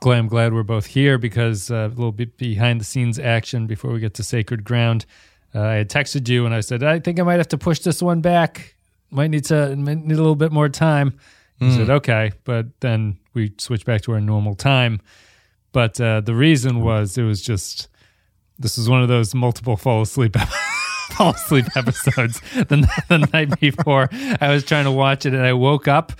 glad I'm glad we're both here because uh, a little bit behind the scenes action before we get to Sacred Ground. Uh, I had texted you and I said I think I might have to push this one back. Might need to might need a little bit more time. You said okay, but then we switched back to our normal time. But uh, the reason was it was just this was one of those multiple fall asleep fall asleep episodes. The, the night before, I was trying to watch it and I woke up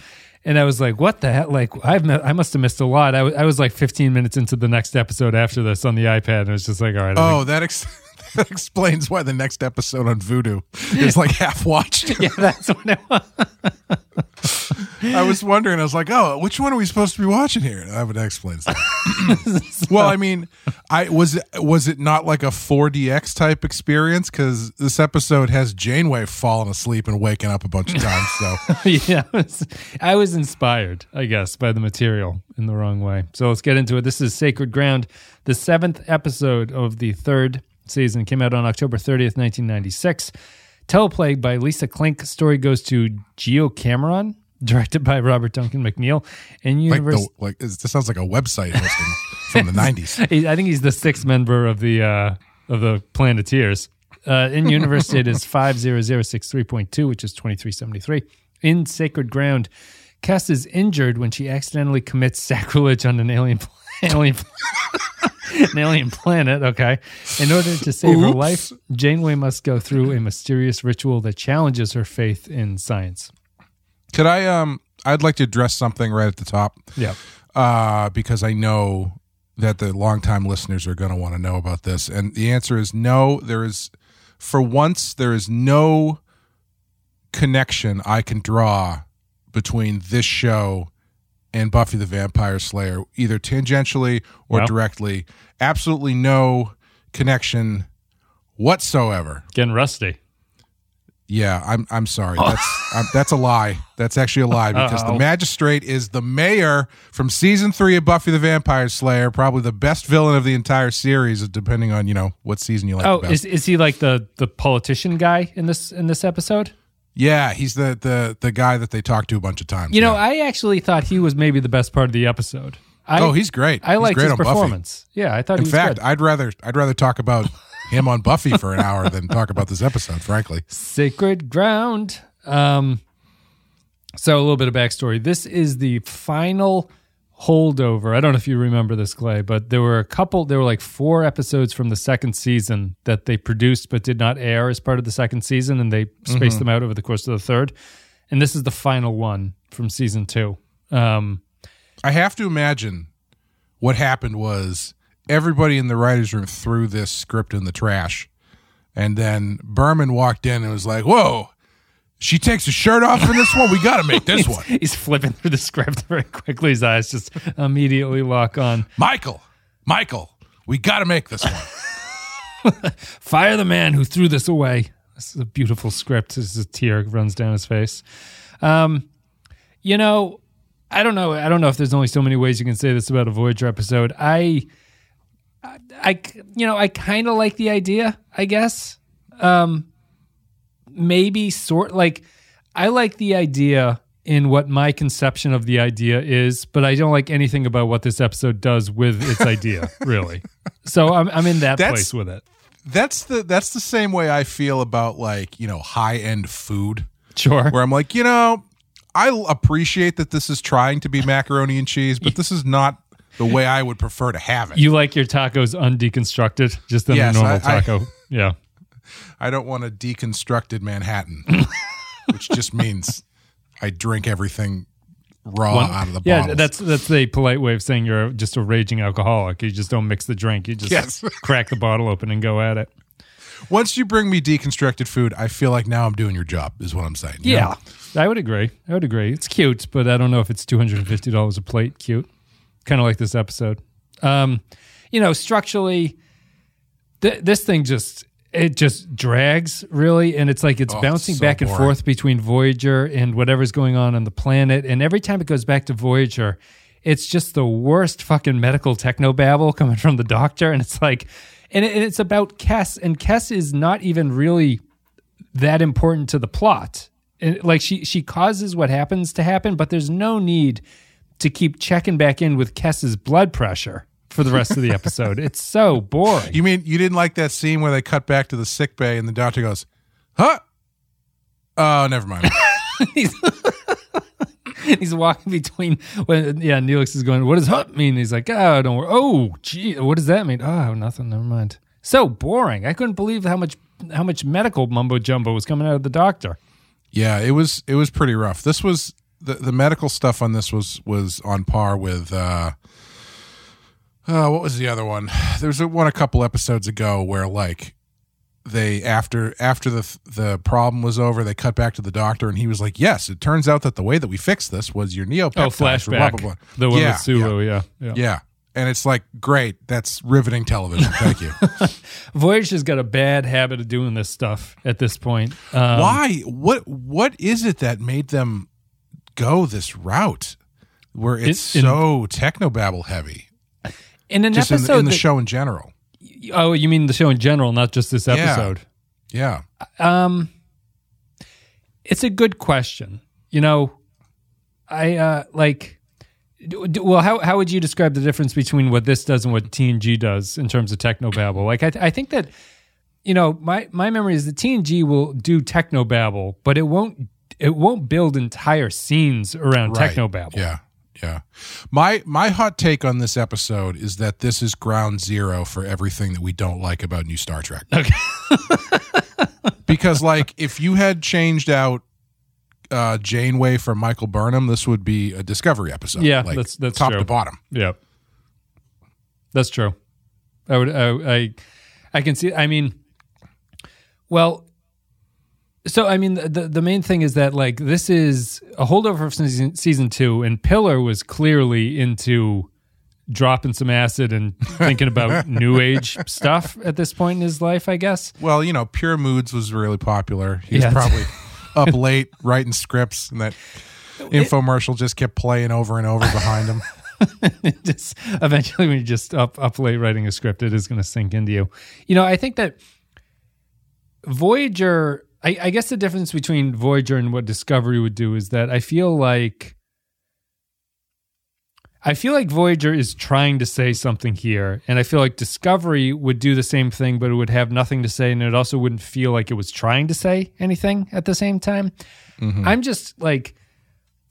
and I was like, "What the hell? Like, I've I must have missed a lot." I was- I was like 15 minutes into the next episode after this on the iPad, and I was just like, "All right, Oh, that, ex- that explains why the next episode on Voodoo is like half watched. yeah, that's what it was." I was wondering. I was like, "Oh, which one are we supposed to be watching here?" That would explains that. well, I mean, I was it was it not like a 4DX type experience because this episode has Janeway falling asleep and waking up a bunch of times. So yeah, I was, I was inspired, I guess, by the material in the wrong way. So let's get into it. This is Sacred Ground, the seventh episode of the third season. Came out on October 30th, 1996. Teleplay by Lisa Klink. Story goes to Geo Cameron, directed by Robert Duncan McNeil. And like universe, the, like this sounds like a website hosting from the '90s. I think he's the sixth member of the uh, of the Planeteers. Uh, in universe, it is five zero zero six three point two, which is twenty three seventy three. In Sacred Ground, Kes is injured when she accidentally commits sacrilege on an alien alien an alien planet. Okay, in order to save her life, Janeway must go through a mysterious ritual that challenges her faith in science. Could I? Um, I'd like to address something right at the top. Yeah, uh, because I know that the longtime listeners are going to want to know about this. And the answer is no. There is, for once, there is no connection I can draw between this show and Buffy the Vampire Slayer, either tangentially or directly. Absolutely no connection whatsoever. getting rusty. Yeah, I'm. I'm sorry. That's um, that's a lie. That's actually a lie because the Uh-oh. magistrate is the mayor from season three of Buffy the Vampire Slayer, probably the best villain of the entire series, depending on you know what season you like. Oh, the is is he like the the politician guy in this in this episode? Yeah, he's the the the guy that they talked to a bunch of times. You know, yeah. I actually thought he was maybe the best part of the episode. I, oh, he's great. I He's liked his on Buffy. performance. Yeah, I thought In he was fact, good. I'd rather I'd rather talk about him on Buffy for an hour than talk about this episode. Frankly, Sacred ground. Um, so a little bit of backstory. This is the final holdover. I don't know if you remember this, Clay, but there were a couple. There were like four episodes from the second season that they produced but did not air as part of the second season, and they spaced them out over the course of the third. And this is the final one from season two. Um, I have to imagine what happened was everybody in the writers' room threw this script in the trash, and then Berman walked in and was like, "Whoa." She takes her shirt off in this one. We got to make this one. He's flipping through the script very quickly. His eyes just immediately lock on. Michael, Michael, we got to make this one. Fire the man who threw this away. This is a beautiful script. This is a tear runs down his face. Um, you know, I don't know. I don't know if there's only so many ways you can say this about a Voyager episode. I, I, I you know, I kind of like the idea. I guess. Um, maybe sort like I like the idea in what my conception of the idea is, but I don't like anything about what this episode does with its idea, really. So I'm I'm in that That's- place with it. That's the that's the same way I feel about like you know high end food, Sure. where I'm like, you know, I appreciate that this is trying to be macaroni and cheese, but this is not the way I would prefer to have it. You like your tacos undeconstructed, just than Yes, a normal I- I- taco. yeah. I don't want a deconstructed Manhattan, which just means I drink everything raw One- out of the yeah, bottle. that's that's the polite way of saying you're just a raging alcoholic. You just don't mix the drink. You just Yes. crack the bottle open and go at it. Once you bring me deconstructed food, I feel like now I'm doing your job. Is what I'm saying. Yeah, know? I would agree. I would agree. It's cute, but I don't know if it's two hundred and fifty dollars a plate. Cute, kind of like this episode. Um, you know, structurally, th- this thing just it just drags really, and it's like it's Oh, bouncing so back and boring. forth between Voyager and whatever's going on on the planet. And every time it goes back to Voyager, it's just the worst fucking medical techno babble coming from the doctor, and it's like, and, it, and it's about Kes, and Kes is not even really that important to the plot. And like she she causes what happens to happen, but there's no need to keep checking back in with Kes's blood pressure for the rest of the episode. It's so boring. You mean you didn't like that scene where they cut back to the sick bay and the doctor goes, "Huh? Oh, never mind." he's, he's walking between when yeah, Neelix is going, What does hut mean? He's like, Oh, don't worry. Oh, gee, what does that mean? Oh, nothing, never mind. So boring. I couldn't believe how much how much medical mumbo jumbo was coming out of the doctor. Yeah, it was it was pretty rough. This was the the medical stuff on this was was on par with uh uh what was the other one? There was a, one a couple episodes ago where like they after after the the problem was over, they cut back to the doctor and he was like, "Yes, it turns out that the way that we fixed this was your neopeptides." Oh, flashback. Blah, blah, blah. The one Yeah, with Sulu, yeah. yeah. Yeah. And it's like, great, that's riveting television. Thank you. Voyager's got a bad habit of doing this stuff at this point. Um, Why? What? What is it that made them go this route, where it's in- so technobabble heavy? In an Just in, episode the- in the that- show in general. Oh, you mean the show in general, not just this episode? Yeah. Um, it's a good question. You know, I uh like. d- d- Well, how how would you describe the difference between what this does and what TNG does in terms of technobabble? Like, I th- I think that you know my my memory is that TNG will do technobabble, but it won't it won't build entire scenes around Right. technobabble. Yeah. Yeah. My my hot take on this episode is that this is ground zero for everything that we don't like about new Star Trek. Okay. because like if you had changed out uh Janeway from Michael Burnham, this would be a Discovery episode. Yeah, like, that's- that's top true. to bottom. Yeah, that's true. I would. I, I. I can see. I mean, well, so I mean, the the main thing is that like this is a holdover from season, season two, and Piller was clearly into dropping some acid and thinking about new age stuff at this point in his life. I guess. Well, you know, Pure Moods was really popular. He was Yeah. probably up late writing scripts, and that infomercial just kept playing over and over behind him. just eventually when you're just up up late writing a script it is going to sink into you you know i think that voyager I, I guess the difference between voyager and what discovery would do is that i feel like i feel like voyager is trying to say something here and i feel like discovery would do the same thing but it would have nothing to say and it also wouldn't feel like it was trying to say anything at the same time. I'm just like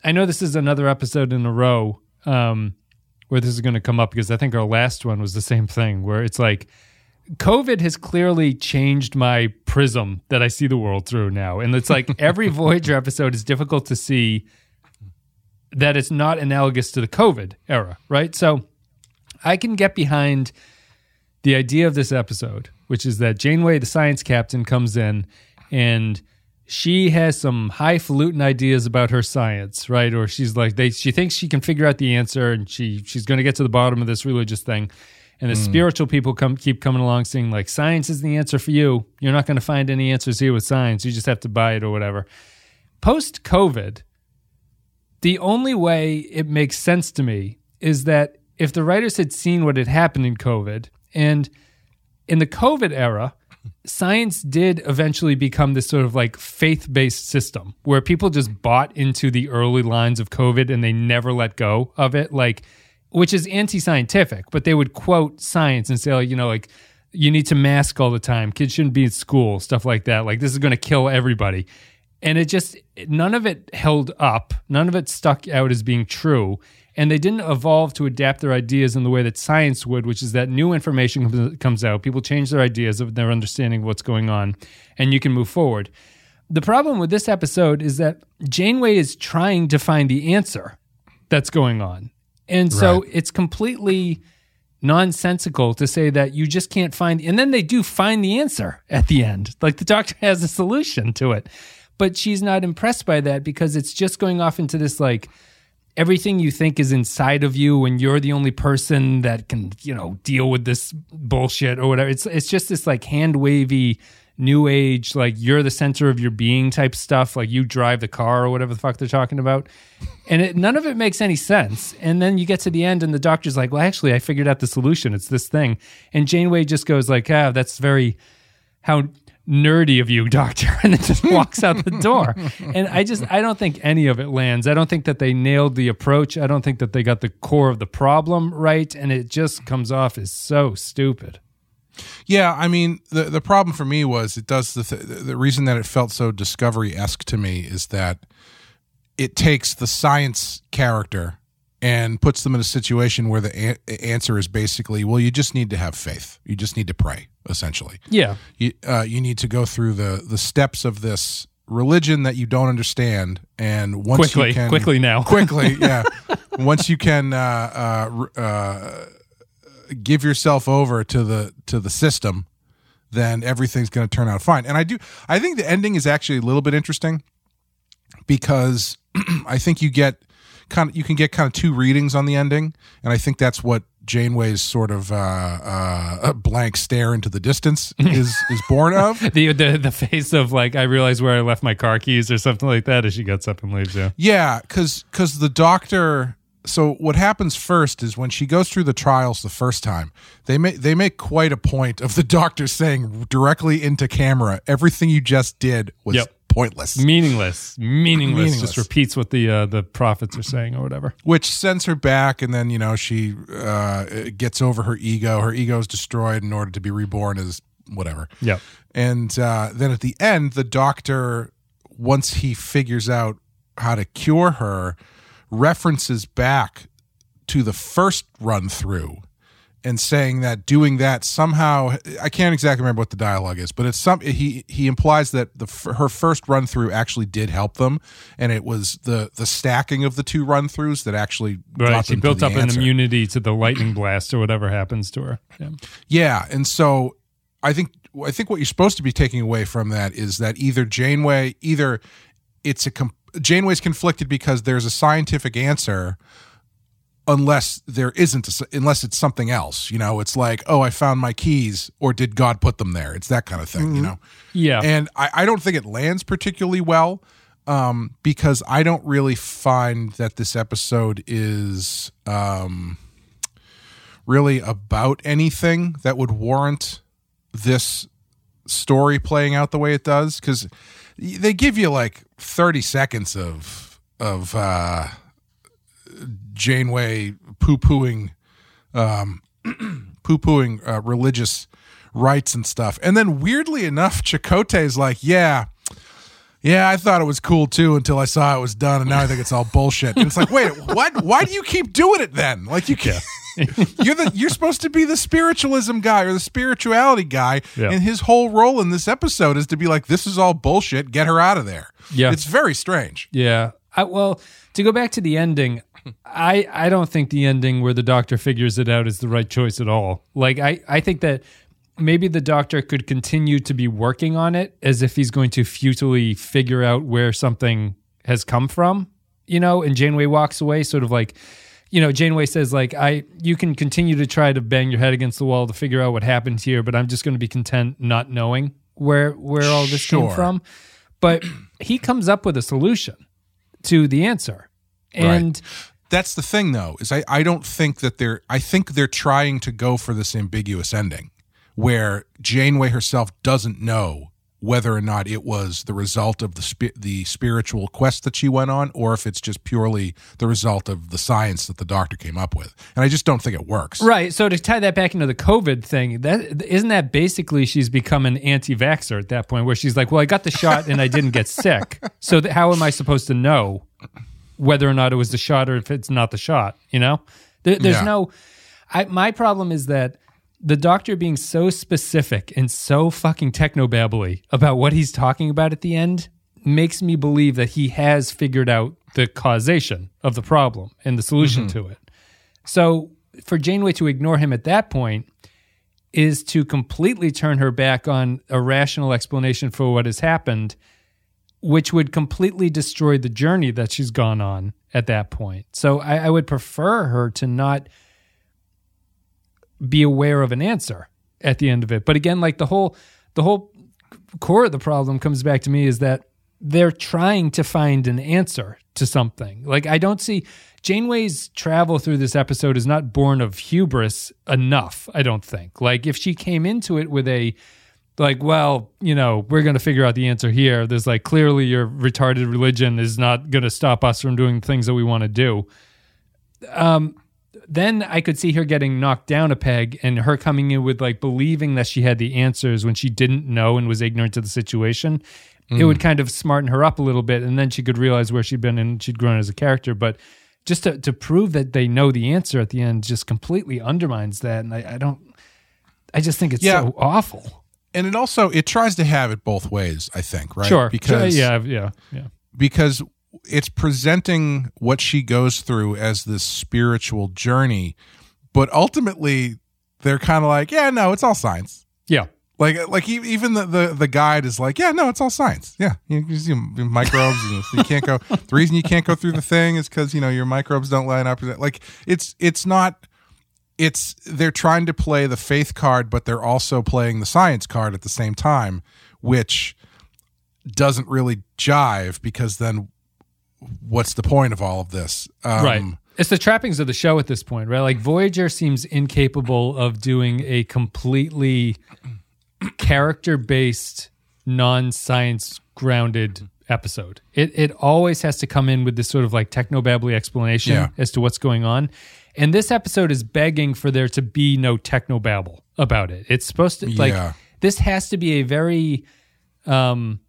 I know this is another episode in a row um, where this is going to come up because I think our last one was the same thing where it's like COVID has clearly changed my prism that I see the world through now. And it's like every Voyager episode is difficult to see that it's not analogous to the COVID era, right? So I can get behind the idea of this episode, which is that Janeway, the science captain, comes in and she has some highfalutin ideas about her science, right? Or she's like they she thinks she can figure out the answer and she she's going to get to the bottom of this religious thing. And the hmm. spiritual people come keep coming along saying like science is the answer for you. You're not going to find any answers here with science. You just have to buy it or whatever. Post COVID, the only way it makes sense to me is that if the writers had seen what had happened in COVID and in the COVID era, science did eventually become this sort of like faith based system where people just bought into the early lines of COVID and they never let go of it. Like, which is anti scientific, but they would quote science and say, like, you know, like, you need to mask all the time. Kids shouldn't be at school, stuff like that. Like, this is going to kill everybody. And it just, none of it held up. None of it stuck out as being true. And they didn't evolve to adapt their ideas in the way that science would, which is that new information comes out. People change their ideas of their understanding of what's going on, and you can move forward. The problem with this episode is that Janeway is trying to find the answer that's going on. And so Right. it's completely nonsensical to say that you just can't find and then they do find the answer at the end. Like the doctor has a solution to it. But she's not impressed by that because it's just going off into this like everything you think is inside of you and you're the only person that can you know deal with this bullshit or whatever. It's it's just this like hand wavy new age like you're the center of your being type stuff like you drive the car or whatever the fuck they're talking about and it, none of it makes any sense and then you get to the end and the doctor's like well actually i figured out the solution it's this thing and janeway just goes like ah that's very how nerdy of you, doctor, and then just walks out the door. And I just, I don't think any of it lands. I don't think that they nailed the approach. I don't think that they got the core of the problem right. And it just comes off as so stupid. Yeah, I mean the the problem for me was it does the th- the reason that it felt so discovery esque to me is that it takes the science character and puts them in a situation where the a- answer is basically well you just need to have faith you just need to pray essentially Yeah. you uh, you need to go through the the steps of this religion that you don't understand and once Quickly, you can quickly now. quickly yeah once you can uh, uh, uh, give yourself over to the to the system then everything's going to turn out fine and i do i think the ending is actually a little bit interesting because i think you get kind of you can get kind of two readings on the ending and i think that's what janeway's sort of uh, uh, blank stare into the distance is is born of The, the the face of like I realize where I left my car keys or something like that as she gets up and leaves. Yeah. Yeah, because because the doctor. So what happens first is when she goes through the trials the first time, they make they make quite a point of the doctor saying directly into camera, "Everything you just did was Yep. pointless," Meaningless. Meaningless. Meaningless. Just repeats what the uh, the prophets are saying or whatever. which sends her back, and then you know she uh, gets over her ego. Her ego is destroyed in order to be reborn as whatever. Yep. And uh, then at the end, the doctor, once he figures out how to cure her, references back to the first run through and saying that doing that somehow I can't exactly remember what the dialogue is, but it's some he he implies that the her first run through actually did help them, and it was the the stacking of the two run throughs that actually Right. got She built up an immunity to the lightning blast or whatever happens to her. Yeah. Yeah, and so I think I think what you're supposed to be taking away from that is that either Janeway, either it's a com- Janeway's conflicted because there's a scientific answer, unless there isn't, a, unless it's something else. You know, it's like, oh, I found my keys, or did God put them there? It's that kind of thing. You know, Yeah. and I, I don't think it lands particularly well um, because I don't really find that this episode is um, really about anything that would warrant this story playing out the way it does. Because they give you like thirty seconds of of uh, Janeway poo pooing um, poo pooing uh, religious rites and stuff. And then weirdly enough, Chakotay is like, yeah, yeah, I thought it was cool too until I saw it was done, and now I think it's all bullshit. And it's like, wait, what? Why do you keep doing it then? Like you can't. you're the you're supposed to be the spiritualism guy or the spirituality guy, Yeah. and his whole role in this episode is to be like, this is all bullshit. Get her out of there. Yeah. it's very strange. Yeah. I, well, to go back to the ending, I I don't think the ending where the doctor figures it out is the right choice at all. Like I I think that maybe the doctor could continue to be working on it as if he's going to futilely figure out where something has come from, you know, and Janeway walks away sort of like you know, Janeway says like I you can continue to try to bang your head against the wall to figure out what happened here, but I'm just going to be content not knowing where where all this came from. But he comes up with a solution to the answer. And That's the thing, though, is I, I don't think that they're I think they're trying to go for this ambiguous ending where Janeway herself doesn't know whether or not it was the result of the spi- the spiritual quest that she went on or if it's just purely the result of the science that the doctor came up with. And I just don't think it works. Right. So to tie that back into the COVID thing, that isn't that basically she's become an anti-vaxxer at that point, where she's like, "Well, I got the shot and I didn't get sick, so th- how am I supposed to know whether or not it was the shot or if it's not the shot?" You know, there, there's Yeah. no. I, my problem is that the doctor being so specific and so fucking technobabbly about what he's talking about at the end makes me believe that he has figured out the causation of the problem and the solution mm-hmm. to it. So for Janeway to ignore him at that point is to completely turn her back on a rational explanation for what has happened, which would completely destroy the journey that she's gone on at that point. So I, I would prefer her to not be aware of an answer at the end of it. But again, like the whole the whole core of the problem comes back to me is that they're trying to find an answer to something. Like I don't see Janeway's travel through this episode is not born of hubris enough, I don't think. Like if she came into it with a like, well, you know, we're going to figure out the answer here. There's like clearly your retarded religion is not going to stop us from doing things that we want to do. Um, then I could see her getting knocked down a peg and her coming in with like believing that she had the answers when she didn't know and was ignorant to the situation. It would hmm. kind of smarten her up a little bit, and then she could realize where she'd been and she'd grown as a character. But just to, to prove that they know the answer at the end just completely undermines that. And I, I don't, I just think it's Yeah. so awful. and it also it tries to have it both ways. I think right Sure. because yeah, yeah, yeah. because it's presenting what she goes through as this spiritual journey, but ultimately they're kind of like, yeah, no, it's all science. Yeah. Like, like even the, the the guide is like, yeah, no, it's all science. Yeah, you, you see microbes. and you can't go. The reason you can't go through the thing is because you know your microbes don't line up. Like, it's it's not. It's they're trying to play the faith card, but they're also playing the science card at the same time, which doesn't really jive because then what's the point of all of this? Um, right. It's the trappings of the show at this point, right? Like Voyager seems incapable of doing a completely character based, non science grounded episode. It it always has to come in with this sort of like technobabbly explanation Yeah. as to what's going on. And this episode is begging for there to be no technobabble about it. It's supposed to like Yeah. this has to be a very um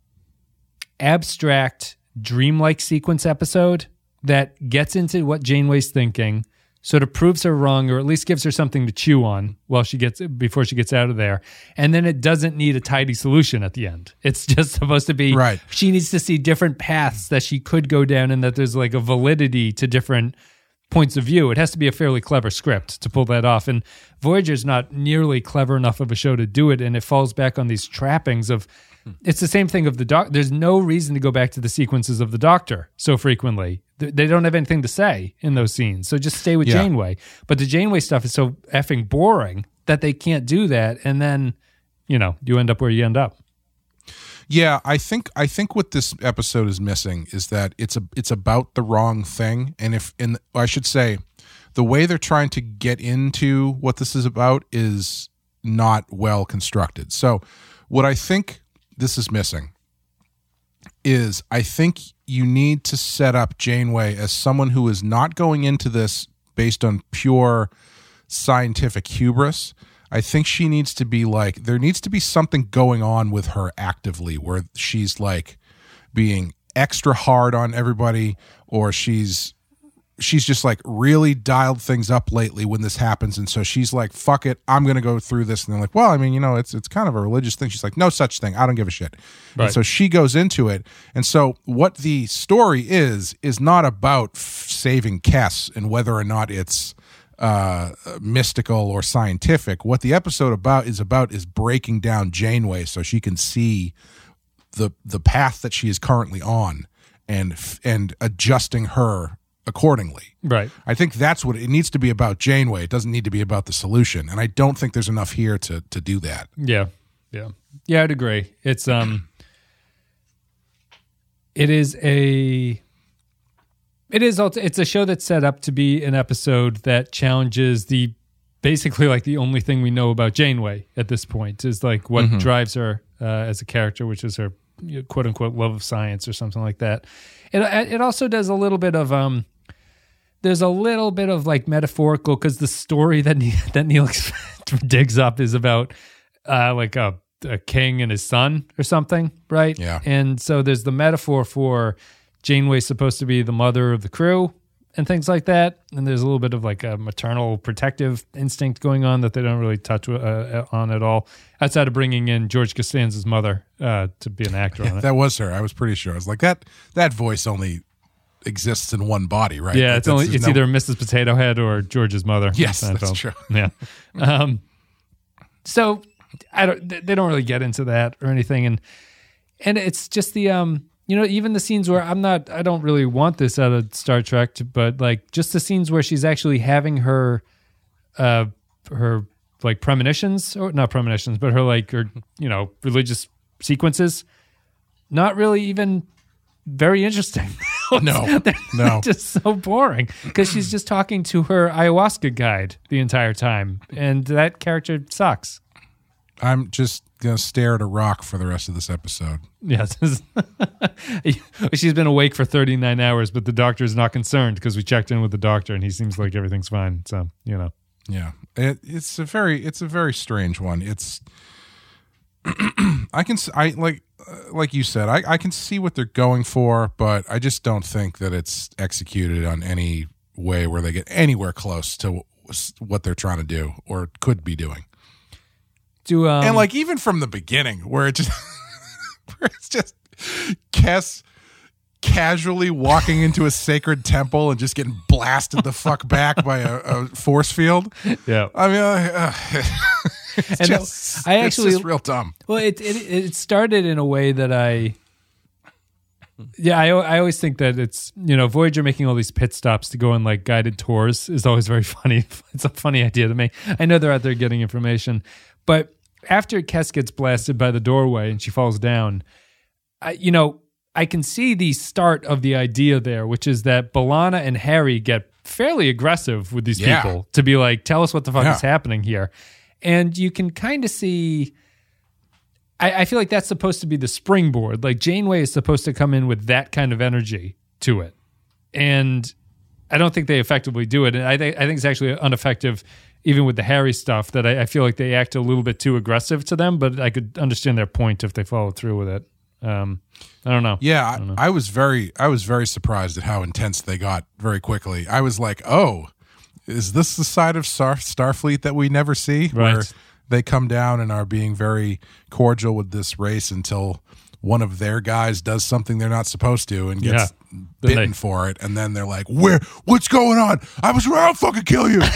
abstract dreamlike sequence episode that gets into what Janeway's thinking, sort of proves her wrong or at least gives her something to chew on while she gets before she gets out of there. And then it doesn't need a tidy solution at the end. It's just supposed to be Right. she needs to see different paths that she could go down and that there's like a validity to different points of view. It has to be a fairly clever script to pull that off. And Voyager's not nearly clever enough of a show to do it. And it falls back on these trappings of it's the same thing of the doc. There's no reason to go back to the sequences of the Doctor so frequently. Th- They don't have anything to say in those scenes. So just stay with Yeah. Janeway. But the Janeway stuff is so effing boring that they can't do that. And then, you know, you end up where you end up. Yeah, I think I think what this episode is missing is that it's a it's about the wrong thing, and if and I should say, the way they're trying to get into what this is about is not well constructed. So, what I think this is missing is I think you need to set up Janeway as someone who is not going into this based on pure scientific hubris. I think she needs to be like there needs to be something going on with her actively where she's like being extra hard on everybody or she's she's just like really dialed things up lately when this happens and so she's like fuck it i'm gonna go through this and they're like well i mean you know it's it's kind of a religious thing. She's like no such thing i don't give a shit. Right. and so she goes into it and so what the story is is not about f- saving Kes and whether or not it's uh mystical or scientific. What the episode about is about is breaking down janeway so she can see the the path that she is currently on and f- and adjusting her accordingly Right. I think that's what it needs to be about Janeway. It doesn't need to be about the solution. And I don't think there's enough here to to do that. Yeah. Yeah. Yeah, I'd agree. It's um it is a it is also it's a show that's set up to be an episode that challenges the basically like the only thing we know about Janeway at this point is like what drives her uh, as a character, which is her quote unquote love of science or something like that. It it also does a little bit of um there's a little bit of like metaphorical because the story that Neil, that Neil digs up is about uh, like a, a king and his son or something, right? Yeah. And so there's the metaphor for Janeway's supposed to be the mother of the crew and things like that. And there's a little bit of like a maternal protective instinct going on that they don't really touch uh, on at all, outside of bringing in George Costanza's mother uh, to be an actor on it. That was her. I was pretty sure. I was like that. That voice only exists in one body, right? Yeah, Like, it's only it's no- either Mrs. Potato Head or George's mother. Yes, Seinfeld. that's true. Yeah. Um, so I don't. they- They don't really get into that or anything, and and it's just the um. You know, even the scenes where I'm not, I don't really want this out of Star Trek, but like just the scenes where she's actually having her, uh, her like premonitions or not premonitions, but her like her you know religious sequences, not really even very interesting. No, no. just so boring because she's just talking to her ayahuasca guide the entire time, and that character sucks. I'm just gonna stare at a rock for the rest of this episode. Yes. She's been awake for 39 hours, but the doctor is not concerned because we checked in with the doctor and he seems like everything's fine. So, you know. Yeah, it, it's a very it's a very strange one. It's I can I like like you said I I can see what they're going for, but I just don't think that it's executed on any way where they get anywhere close to what they're trying to do or could be doing. Do um, and like even from the beginning where it just where it's just Kes casually walking into a sacred temple and just getting blasted the fuck back by a, a force field. yeah. I mean, uh, it's And just, I it's actually- just real dumb. Well, it, it it started in a way that I, yeah, I I always think that it's you know Voyager making all these pit stops to go on like guided tours is always very funny. It's a funny idea to me. I know they're out there getting information, but after Kes gets blasted by the doorway and she falls down, I you know I can see the start of the idea there, which is that B'Elanna and Harry get fairly aggressive with these Yeah. people to be like, tell us what the fuck Yeah. is happening here. And you can kind of see I, I feel like that's supposed to be the springboard. Like Janeway is supposed to come in with that kind of energy to it, and I don't think they effectively do it. And I think I think it's actually ineffective, even with the Harry stuff. That I, I feel like they act a little bit too aggressive to them. But I could understand their point if they followed through with it. Um, I don't know. Yeah, I, I was very, I was very surprised at how intense they got very quickly. I was like, oh, is this the side of Star, Starfleet that we never see, where they come down and are being very cordial with this race until one of their guys does something they're not supposed to and gets Yeah. Bitten they- for it, and then they're like, "Where? What's going on? I was right. I'll fucking kill you.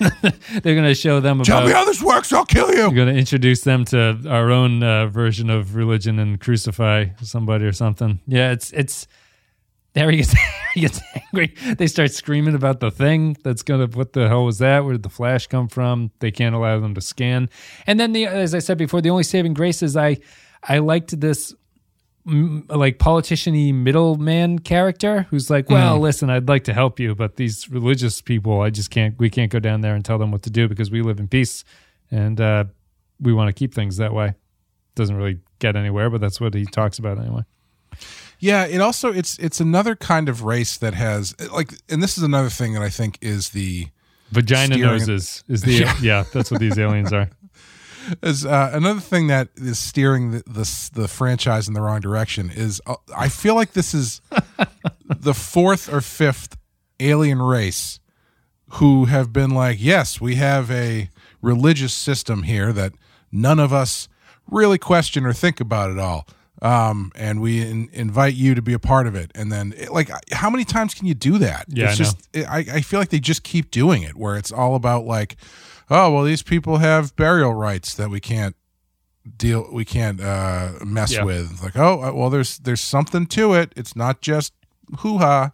They're going to show them Tell me how this works. I'll kill you." We're going to introduce them to our own uh, version of religion and crucify somebody or something. Yeah, it's it's. Harry gets, Harry gets angry. They start screaming about the thing that's gonna. What the hell was that? Where did the flash come from? They can't allow them to scan. And then the, as I said before, the only saving grace is I, I liked this, mm, like politician-y middleman character who's like, well, listen, I'd like to help you, but these religious people, I just can't. We can't go down there and tell them what to do because we live in peace, and uh, we want to keep things that way. Doesn't really get anywhere, but that's what he talks about anyway. Yeah, it also it's it's another kind of race that has like, and this is another thing that I think is the Vagina noses is the yeah. That's what these aliens are. is uh, another thing that is steering the, the the franchise in the wrong direction is uh, I feel like this is the fourth or fifth alien race who have been like, yes, we have a religious system here that none of us really question or think about at all. Um, and we in, invite you to be a part of it. And then, it, like, how many times can you do that? Yeah, it's I just, it, I, I feel like they just keep doing it, where it's all about like, oh, well, these people have burial rights that we can't deal, we can't uh, mess Yeah. with. Like, oh, uh, well, there's there's something to it. It's not just hoo ha.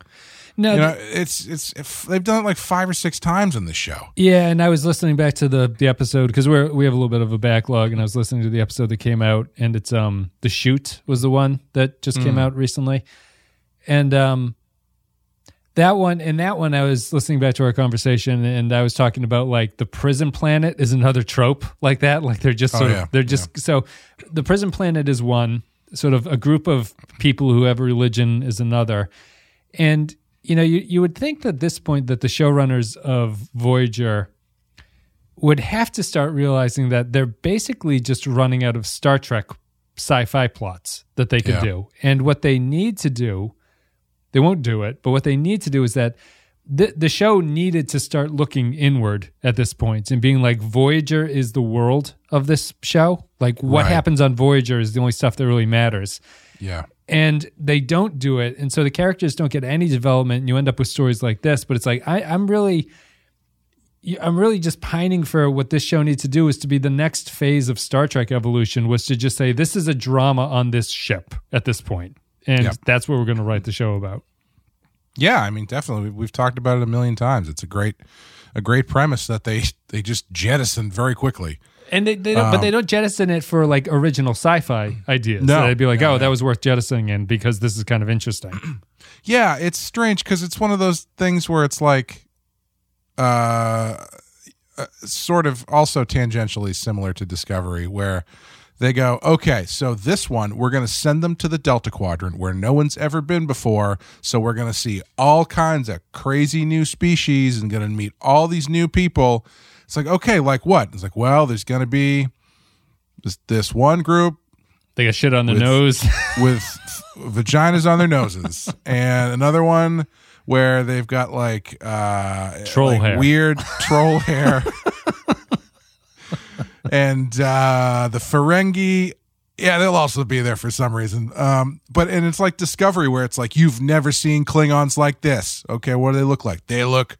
No, You know, it's it's if they've done it like five or six times on this show. yeah, and I was listening back to the the episode because we're we have a little bit of a backlog, and I was listening to the episode that came out, and it's um the shoot was the one that just came out recently, and um that one and that one I was listening back to our conversation, and I was talking about like the prison planet is another trope like that, like they're just Oh, sort yeah, of they're just so the prison planet is one sort of a group of people who have a religion is another. And you know you, you would think that at this point that the showrunners of voyager would have to start realizing that they're basically just running out of star trek sci-fi plots that they could Yeah. do and what they need to do they won't do it but what they need to do is that the, the show needed to start looking inward at this point and being like voyager is the world of this show like what Right. happens on voyager is the only stuff that really matters Yeah. And they don't do it and so the characters don't get any development and you end up with stories like this but it's like I, i'm really i'm really just pining for what this show needs to do is to be the next phase of star trek evolution was to just say this is a drama on this ship at this point and Yep. that's what we're going to write the show about Yeah, I mean, definitely. We've talked about it a million times. It's a great, a great premise that they they just jettisoned very quickly. And they, they don't, but they don't jettison it for like original sci-fi ideas No. so they'd be like No, oh no. that was worth jettisoning in because this is kind of interesting Yeah, it's strange because it's one of those things where it's like, uh, uh, sort of also tangentially similar to Discovery, where they go, okay, so this one, we're going to send them to the Delta Quadrant where no one's ever been before. So we're going to see all kinds of crazy new species and going to meet all these new people. It's like, okay, like what? It's like, well, there's going to be this, this one group They got shit on their With- nose. with vaginas on their noses, and another one where they've got like uh Troll like hair. weird troll hair, and uh the Ferengi. Yeah, they'll also be there for some reason. Um, but and it's like Discovery, where it's like you've never seen Klingons like this. Okay, what do they look like? They look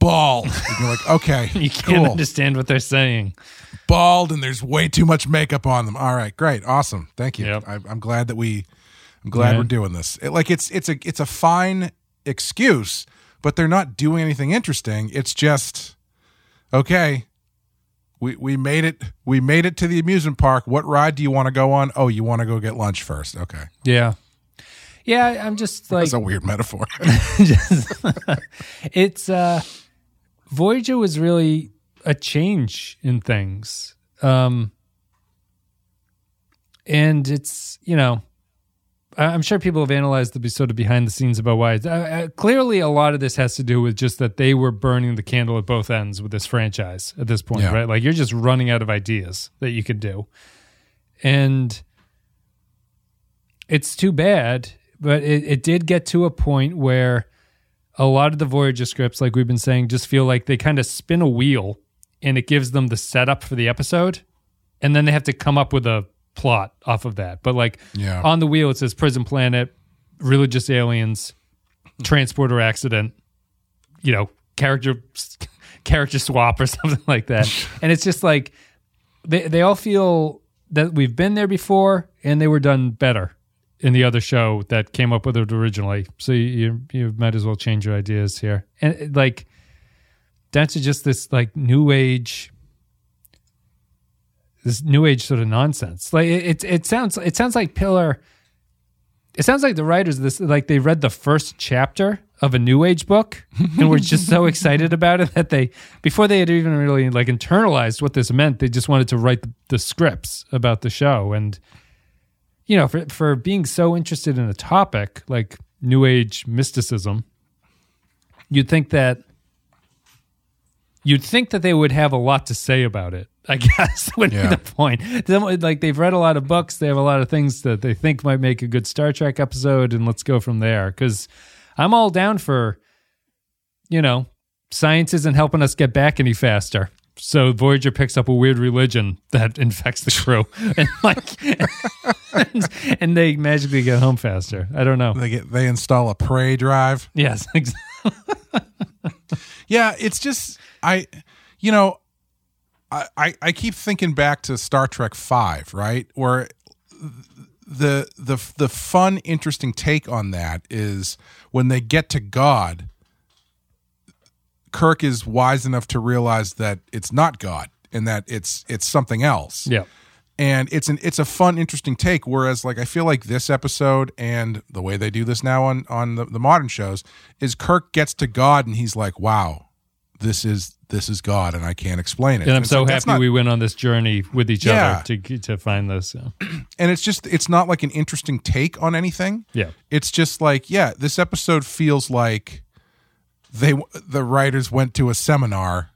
bald. And you're like, okay, you can't cool understand what they're saying. bald and there's way too much makeup on them. All right, great, awesome, thank you. Yep. I, I'm glad that we, I'm glad Yeah. we're doing this. It, like it's it's a it's a fine excuse, but they're not doing anything interesting. It's just okay. We we made it. We made it to the amusement park. What ride do you want to go on? Oh, you want to go get lunch first? Okay, Yeah. Yeah, I'm just like that's a weird metaphor. just- it's uh Voyager was really a change in things. Um and it's, you know, I'm sure people have analyzed the sort of behind the scenes about why. Uh, uh, clearly, a lot of this has to do with just that they were burning the candle at both ends with this franchise at this point, Yeah. right? Like you're just running out of ideas that you could do, and it's too bad. But it, it did get to a point where a lot of the Voyager scripts, like we've been saying, just feel like they kind of spin a wheel, and it gives them the setup for the episode, and then they have to come up with a plot off of that. But like Yeah. on the wheel, it says prison planet, religious aliens, transporter accident, you know, character character swap or something like that. and it's just like they they all feel that we've been there before and they were done better in the other show that came up with it originally. So you you might as well change your ideas here. And like that's just this like new age this new age sort of nonsense. Like it, it, it sounds, it sounds like Piller. It sounds like the writers this, like they read the first chapter of a new age book and were just so excited about it that they, before they had even really like internalized what this meant, they just wanted to write the, the scripts about the show. And you know, for for being so interested in a topic like new age mysticism, you'd think that you'd think that they would have a lot to say about it. I guess would Yeah. be the point. Like they've read a lot of books, they have a lot of things that they think might make a good Star Trek episode, and let's go from there. Because I'm all down for, you know, science isn't helping us get back any faster. So Voyager picks up a weird religion that infects the crew, and like, and, and they magically get home faster. I don't know. they get they install a prey drive. Yes, exactly. Yeah, it's just I, you know, I I, I keep thinking back to Star Trek Five, right, where the the the fun, interesting take on that is when they get to God. Kirk is wise enough to realize that it's not God and that it's it's something else. Yeah, and it's an it's a fun interesting take whereas like i feel like this episode and the way they do this now on on the, the modern shows is kirk gets to god and he's like wow this is this is god and i can't explain it. And I'm it's so like, happy not- we went on this journey with each Yeah. other to to find this. uh, and it's just it's not like an interesting take on anything. Yeah, it's just like yeah this episode feels like they the writers went to a seminar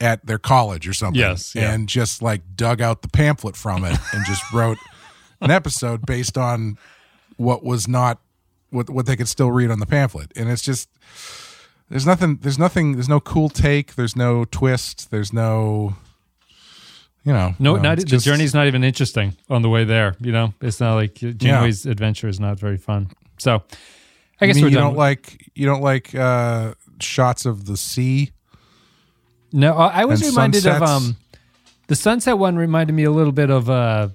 at their college or something Yes, yeah. and just like dug out the pamphlet from it and just wrote an episode based on what was not what what they could still read on the pamphlet and it's just there's nothing there's nothing there's no cool take there's no twist there's no you know no, um, not it's the just- journey's not even interesting on the way there. You know, it's not like Janeway's adventure is not very fun. So, I You guess mean you don't like you don't like uh shots of the sea No, I I was reminded of um the sunset one reminded me a little bit of uh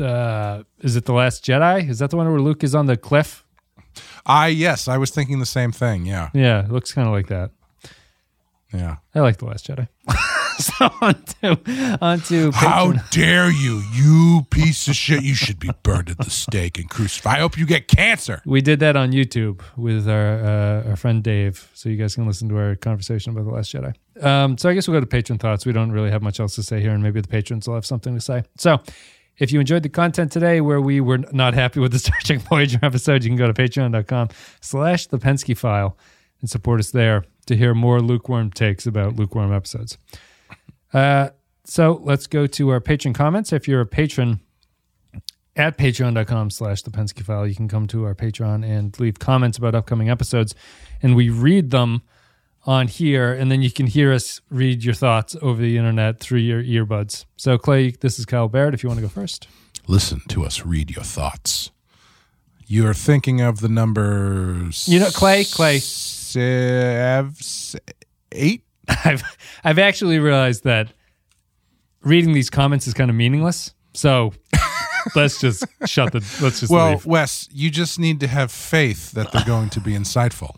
uh is it the last Jedi? Is that the one where Luke is on the cliff? I yes, I was thinking the same thing. Yeah, Yeah, it looks kind of like that. yeah. I like the last Jedi. so on to on to How dare you, you piece of shit! You should be burned at the stake and crucified. I hope you get cancer. We did that on YouTube with our uh, our friend Dave, so you guys can listen to our conversation about the Last Jedi. Um, so I guess we'll go to patron thoughts. We don't really have much else to say here, and maybe the patrons will have something to say. So if you enjoyed the content today where we were not happy with the Star Trek Voyager episode, you can go to patreon.com slash the Pensky file and support us there to hear more lukewarm takes about lukewarm episodes. Uh, so let's go to our patron comments. If you're a patron at patreon.com slash the Pensky file, you can come to our Patreon and leave comments about upcoming episodes, and we read them on here, and then you can hear us read your thoughts over the internet through your earbuds. So, Clay, this is Kyle Barrett. If you want to go first, Listen to us read your thoughts. You're thinking of the numbers. You know, Clay, Clay. Sev, eight? I've I've actually realized that reading these comments is kind of meaningless. So let's just shut the. Let's just Well, leave. Wes, you just need to have faith that they're going to be insightful.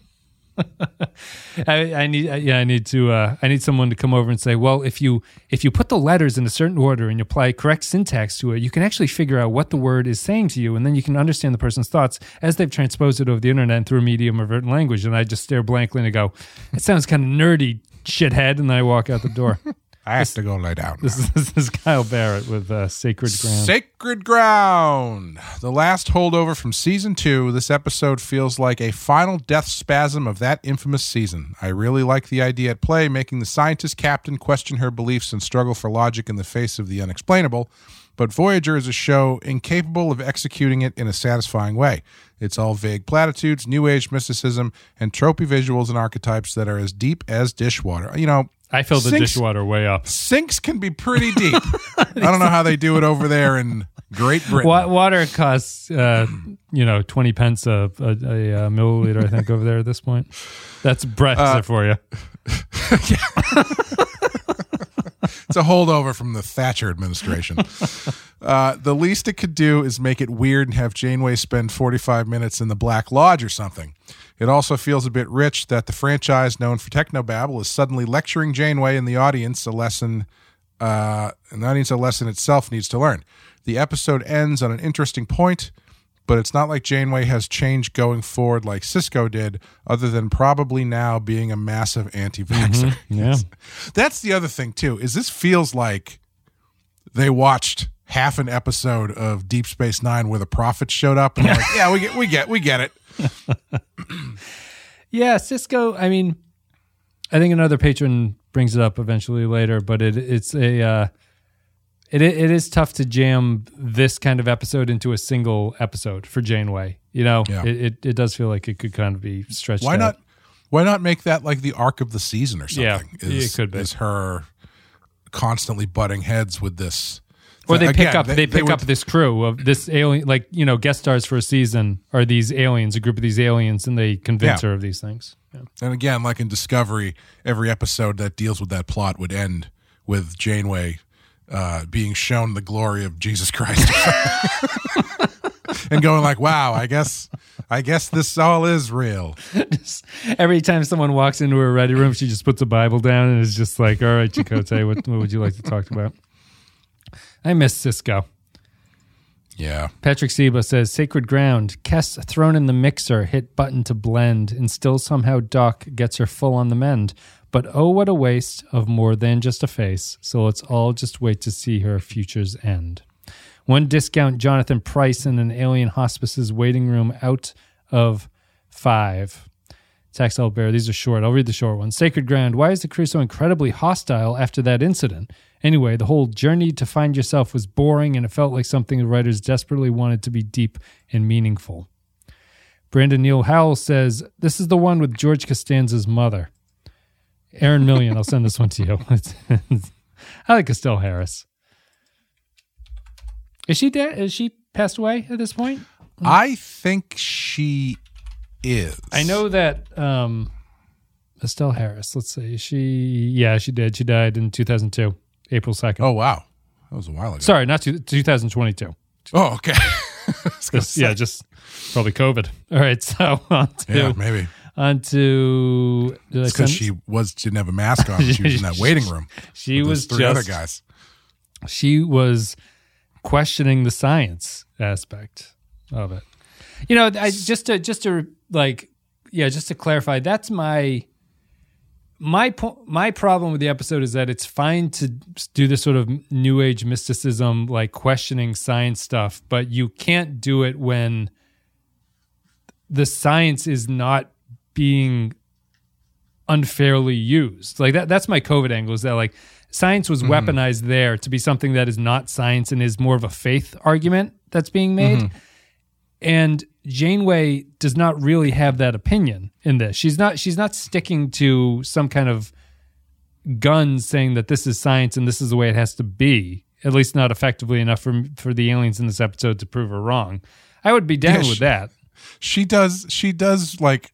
I, I need yeah I need to uh, I need someone to come over and say well if you if you put the letters in a certain order and you apply correct syntax to it you can actually figure out what the word is saying to you and then you can understand the person's thoughts as they've transposed it over the internet and through a medium of written language and I just stare blankly and I go it sounds kind of nerdy shithead and I walk out the door. I have to go lay down. this, is, this is Kyle Barrett with uh, Sacred Ground. Sacred Ground. The last holdover from season two. This episode feels like a final death spasm of that infamous season. I really like the idea at play, making the scientist captain question her beliefs and struggle for logic in the face of the unexplainable. But Voyager is a show incapable of executing it in a satisfying way. It's all vague platitudes, new age mysticism, and tropey visuals and archetypes that are as deep as dishwater. You know, I fill the Sinks- dishwater way up. sinks can be pretty deep. I don't know how they do it over there in Great Britain. Water costs, uh, you know, 20 pence a, a, a, uh milliliter, I think, over there at this point. That's Brexit for you. It's a holdover from the Thatcher administration. uh, the least it could do is make it weird and have Janeway spend 45 minutes in the Black Lodge or something. It also feels a bit rich that the franchise known for technobabble is suddenly lecturing Janeway and the audience a lesson, uh, and the audience a lesson itself needs to learn. The episode ends on an interesting point, but it's not like Janeway has changed going forward like Sisko did, other than probably now being a massive anti-vaxxer. Yeah. That's the other thing too. Is this feels like they watched half an episode of Deep Space Nine where the prophets showed up and they're like, yeah, we get, we get, we get it. Yeah, Sisko. I mean, I think another patron brings it up eventually later, but it it's a uh, it it is tough to jam this kind of episode into a single episode for Janeway. You know, Yeah. it, it it does feel like it could kind of be stretched. Why out. not? Why not make that like the arc of the season or something? Yeah, something? it is, could be. is her constantly butting heads with this. Or they pick Again, up they, pick would- up this crew of this alien, like you know, guest stars for a season are these aliens, a group of these aliens, and they convince Yeah. her of these things. Yeah. And again, like in Discovery, every episode that deals with that plot would end with Janeway uh, being shown the glory of Jesus Christ, and going like, "Wow, I guess, I guess this all is real." Just every time someone walks into her ready room, she just puts a Bible down and is just like, "All right, Chakotay, what, what would you like to talk about?" I miss Sisko. Yeah, Patrick Seba says, "Sacred ground. Kes thrown in the mixer, hit button to blend, and still somehow Doc gets her full on the mend. But oh, what a waste of more than just a face. So let's all just wait to see her future's end." One discount Jonathan Pryce in an alien hospice's waiting room out of five. Taxel Bear, these are short. I'll read the short one. Sacred Ground. Why is the crew so incredibly hostile after that incident? Anyway, the whole journey to find yourself was boring and it felt like something the writers desperately wanted to be deep and meaningful. Brandon Neil Howell says, This is the one with George Costanza's mother. Aaron Million, I'll send this one to you. I like Estelle Harris. Is she dead? Is she passed away at this point? I think she is. I know that um, Estelle Harris. Let's see. She yeah, she did. She died in 2002, April 2nd. Oh wow, that was a while ago. Sorry, not two, 2022. Oh okay. I was gonna Just, yeah, just probably COVID. All right, so on to yeah, maybe on to did I it's because she was didn't have a mask on. She was in that waiting room. she was three other guys. she was questioning the science aspect of it. You know, I just to just to like yeah, just to clarify, that's my my po- my problem with the episode is that it's fine to do this sort of new age mysticism, like questioning science stuff, but you can't do it when the science is not being unfairly used. Like that that's my COVID angle is that like science was mm-hmm. weaponized there to be something that is not science and is more of a faith argument that's being mm-hmm. made. And Janeway does not really have that opinion in this. She's not she's not sticking to some kind of guns saying that this is science and this is the way it has to be. At least not effectively enough for for the aliens in this episode to prove her wrong. I would be down Yeah, with she- that. she does she does like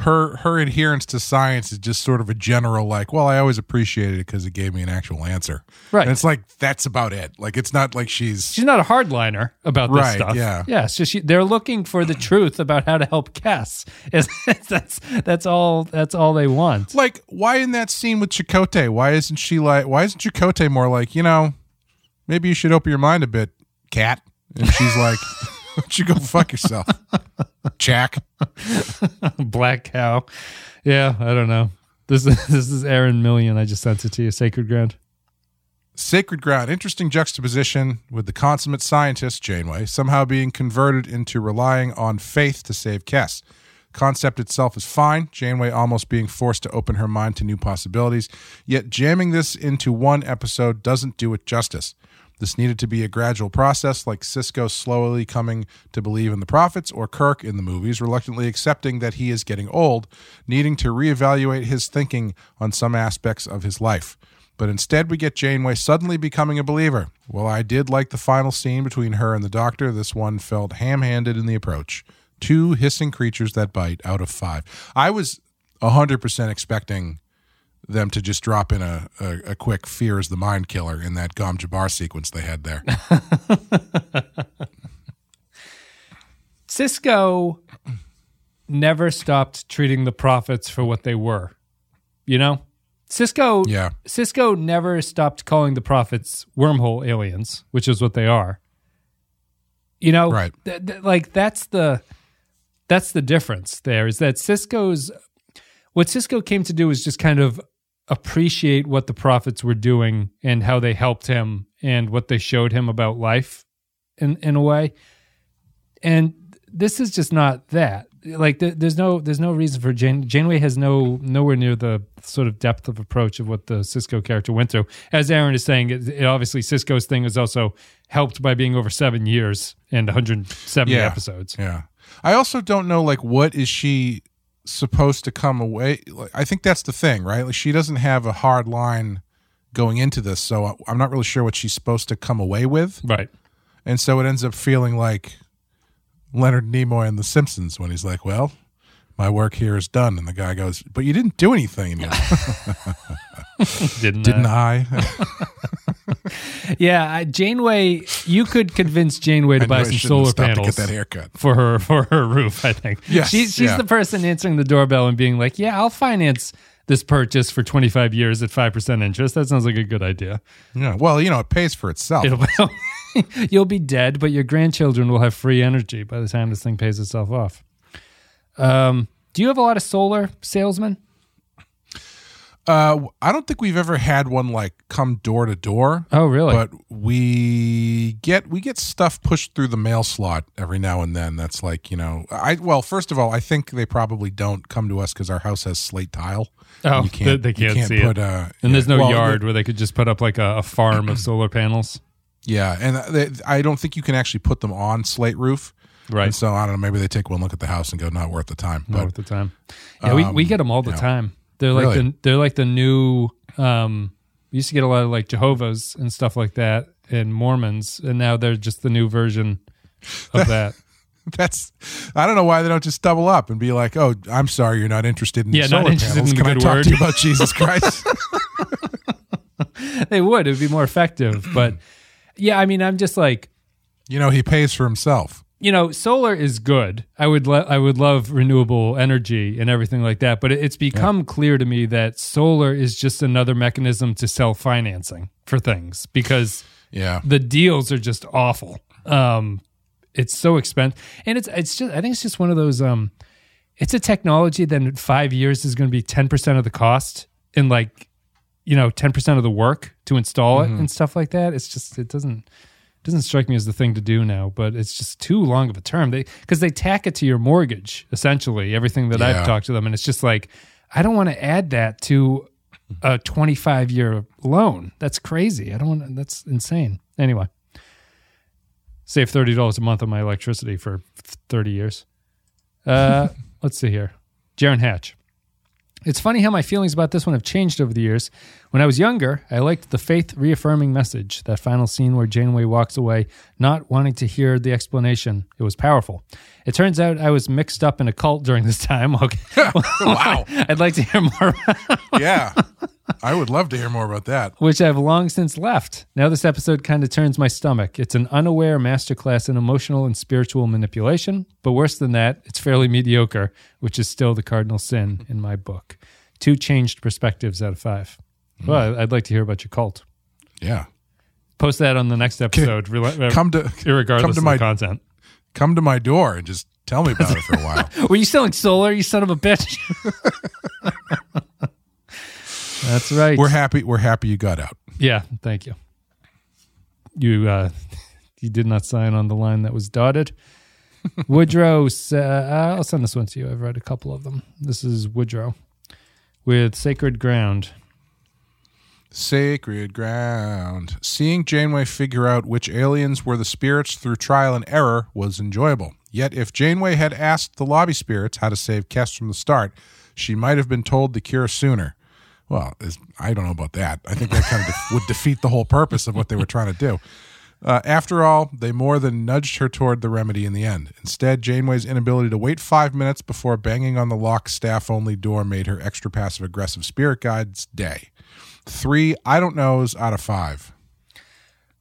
her her adherence to science is just sort of a general like well i always appreciated it because it gave me an actual answer Right. and it's like that's about it like it's not like she's She's not a hardliner about this Right, stuff. yeah. yeah. It's just she, they're looking for the truth about how to help Kes. It's- that's that's all. That's all they want. like why in that scene with Chakotay why isn't she like why isn't Chakotay more like you know maybe you should open your mind a bit cat and she's like don't you go fuck yourself Jack Black cow. Yeah, I don't know. This is this is Aaron Million. I just sent it to you. Sacred ground. Sacred Ground, interesting juxtaposition with the consummate scientist, Janeway, somehow being converted into relying on faith to save Kes. Concept itself is fine, Janeway almost being forced to open her mind to new possibilities, yet jamming this into one episode doesn't do it justice. This needed to be a gradual process, like Sisko slowly coming to believe in the prophets, or Kirk in the movies reluctantly accepting that he is getting old, needing to reevaluate his thinking on some aspects of his life. But instead, we get Janeway suddenly becoming a believer. While I did like the final scene between her and the Doctor, this one felt ham handed in the approach. Two hissing creatures that bite out of five. I was 100% expecting them to just drop in a, a, a quick fear is the mind killer in that Gom Jabbar sequence they had there. Sisko never stopped treating the prophets for what they were. You know, Sisko. Yeah. Sisko never stopped calling the prophets wormhole aliens, which is what they are. You know, Right. th- th- like that's the that's the difference. There is that Sisko's what Sisko came to do is just kind of appreciate what the prophets were doing and how they helped him and what they showed him about life in in a way and this is just not that like th- there's no there's no reason for Jane Janeway has no nowhere near the sort of depth of approach of what the Sisko character went through. As Aaron is saying, it, it obviously Sisko's thing is also helped by being over seven years and 170 Yeah. episodes. Yeah. I also don't know like what is she supposed to come away like, I think that's the thing, right? Like she doesn't have a hard line going into this, so I'm not really sure what she's supposed to come away with. Right. And so it ends up feeling like Leonard Nimoy in The Simpsons when he's like, "Well, my work here is done," and the guy goes, "But you didn't do anything." Didn't, Didn't I? I? Yeah, Janeway. You could convince Janeway to buy some solar panels to get that haircut. for her for her roof. I think. Yes, she's she's yeah. the person answering the doorbell and being like, "Yeah, I'll finance this purchase for 25 years at five percent interest." That sounds like a good idea. Yeah. Well, you know, it pays for itself. It'll, you'll be dead, but your grandchildren will have free energy by the time this thing pays itself off. Um, do you have a lot of solar salesmen? Uh, I don't think we've ever had one like come door to door. Oh, really? But we get we get stuff pushed through the mail slot every now and then. That's like you know, I well, first of all, I think they probably don't come to us because our house has slate tile. Oh, you can't, they- they you can't see it. put, Uh, and there's no well, yard where they could just put up like a, a farm of solar panels. Yeah, and they, I don't think you can actually put them on slate roof. Right. And so I don't know. Maybe they take one look at the house and go, not worth the time. Not But at the time. Yeah, we, we um, get them all the time. They're like Really? the they're like the new. Um, we used to get a lot of like Jehovah's and stuff like that, and Mormons, and now they're just the new version of that. that's I don't know why they don't just double up and be like, oh, I'm sorry, you're not interested in Yeah, not solar interested panels. in Can I talk word?" to you about Jesus Christ? they would. It would be more effective, but yeah, I mean, I'm just like you know, he pays for himself. You know, solar is good. I would lo- I would love renewable energy and everything like that, but it's become clear to me that solar is just another mechanism to sell financing for things because Yeah. the deals are just awful. Um, it's so expensive, and it's it's just I think it's just one of those. Um, it's a technology that in five years is going to be 10% of the cost and like, you know, 10% of the work to install it and stuff like that. It's just, it doesn't, doesn't strike me as the thing to do now, but it's just too long of a term. They, cause they tack it to your mortgage, essentially, everything that Yeah. I've talked to them. And it's just like, I don't want to add that to a 25 year loan. That's crazy. I don't want that's insane. Anyway, save $30 a month on my electricity for 30 years. Uh, let's see here. Jaron Hatch. It's funny how my feelings about this one have changed over the years. When I was younger, I liked the faith reaffirming message, that final scene where Janeway walks away, not wanting to hear the explanation. It was powerful. It turns out I was mixed up in a cult during this time. Okay. Wow. I'd like to hear more yeah. I would love to hear more about that. which I've long since left. Now, this episode kind of turns my stomach. It's an unaware masterclass in emotional and spiritual manipulation, but worse than that, it's fairly mediocre, which is still the cardinal sin in my book. Two changed perspectives out of five. Well, I'd like to hear about your cult. Yeah. Post that on the next episode, uh, Come to regardless come to of my content. come to my door and just tell me about it for a while. Were you selling solar, you son of a bitch? That's right. We're happy. We're happy you got out. Yeah, thank you. You uh, you did not sign on the line that was dotted. Woodrow, uh, I'll send this one to you. I've read a couple of them. This is Woodrow with Sacred Ground. Sacred ground. Seeing Janeway figure out which aliens were the spirits through trial and error was enjoyable. Yet, if Janeway had asked the lobby spirits how to save Kes from the start, she might have been told the cure sooner. Well, I don't know about that. I think that kind of def- would defeat the whole purpose of what they were trying to do. Uh, after all, they more than nudged her toward the remedy in the end. Instead, Janeway's inability to wait five minutes before banging on the locked staff only door made her extra passive aggressive spirit guide's day. Three I don't knows out of five.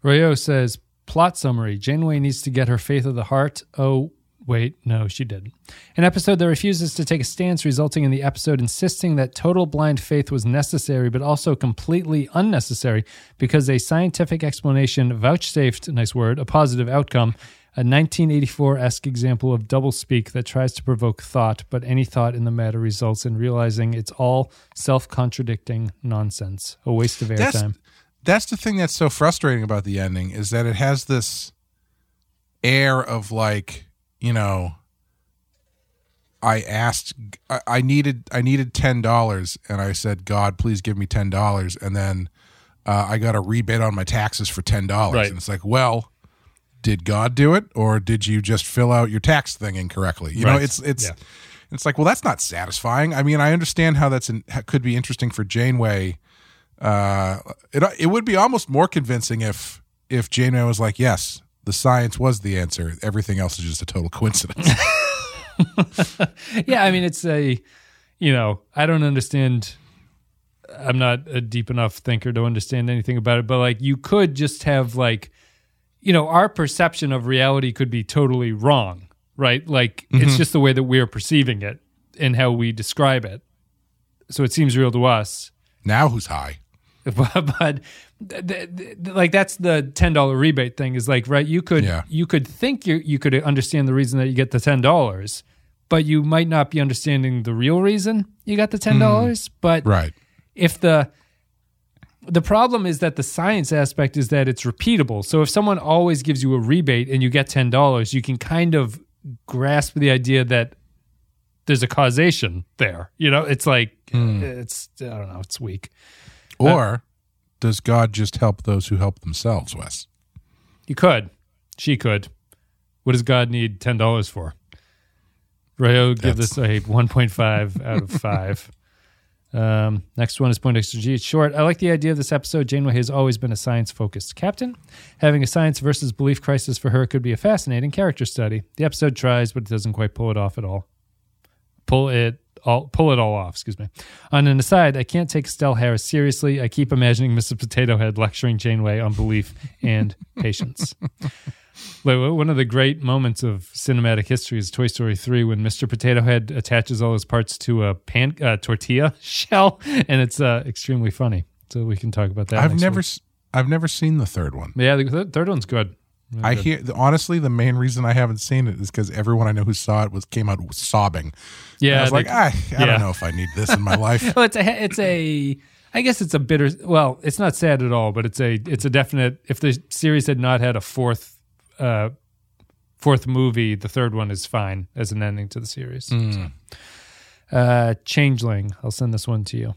Royo says, plot summary Janeway needs to get her faith of the heart. Oh, wait, no, she didn't. An episode that refuses to take a stance, resulting in the episode insisting that total blind faith was necessary, but also completely unnecessary because a scientific explanation vouchsafed, nice word, a positive outcome. A 1984 esque example of doublespeak that tries to provoke thought, but any thought in the matter results in realizing it's all self contradicting nonsense. A waste of That's airtime. that's the thing that's so frustrating about the ending is that it has this air of like you know I asked I, I needed I needed ten dollars and I said God please give me ten dollars. And then uh, I got a rebate on my taxes for ten dollars. Right. and it's like well did God do it or did you just fill out your tax thing incorrectly? You know it's it's Yeah. it's like well that's not satisfying. I mean I understand how that's in, could be interesting for Janeway. Uh, it it would be almost more convincing if if Janeway was like, yes, the science was the answer. Everything else is just a total coincidence. yeah, I mean, it's a, you know, I don't understand. I'm not a deep enough thinker to understand anything about it, but like, you could just have like, you know, our perception of reality could be totally wrong, right? Like, it's mm-hmm. just the way that we're perceiving it and how we describe it. So it seems real to us. now who's high? but, but th- th- like that's the ten dollar rebate thing is like right you could Yeah. you could think you you could understand the reason that you get the ten dollars but you might not be understanding the real reason you got the ten hmm. dollars. But Right. if the the problem is that the science aspect is that it's repeatable. So if someone always gives you a rebate and you get ten dollars you can kind of grasp the idea that there's a causation there. You know it's like hmm. it's i don't know it's weak Or does God just help those who help themselves, Wes? You could. She could. What does God need ten dollars for? Rayo give That's- this a one point five out of five. Um, next one is point extra G. It's short. I like the idea of this episode. Janeway has always been a science focused captain. Having a science versus belief crisis for her could be a fascinating character study. The episode tries, but it doesn't quite pull it off at all. Pull it all pull it all off, excuse me. On an aside, I can't take Estelle Harris seriously. I keep imagining Mrs. Potato Head lecturing Janeway on belief and patience. One of the great moments of cinematic history is Toy Story 3 when Mr. Potato Head attaches all his parts to a pan uh, tortilla shell, and it's uh, extremely funny. So we can talk about that. I've never week. I've never seen the third one. Yeah, the third one's good. I hear honestly the main reason I haven't seen it is because everyone I know who saw it was came out sobbing. Yeah, I was they- like, I, I yeah. don't know if I need this in my life. well, it's a it's a I guess it's a bitter. Well, it's not sad at all, but it's a it's a definite. If the series had not had a fourth uh, fourth movie, the third one is fine as an ending to the series. So, uh, Changeling, I'll send this one to you.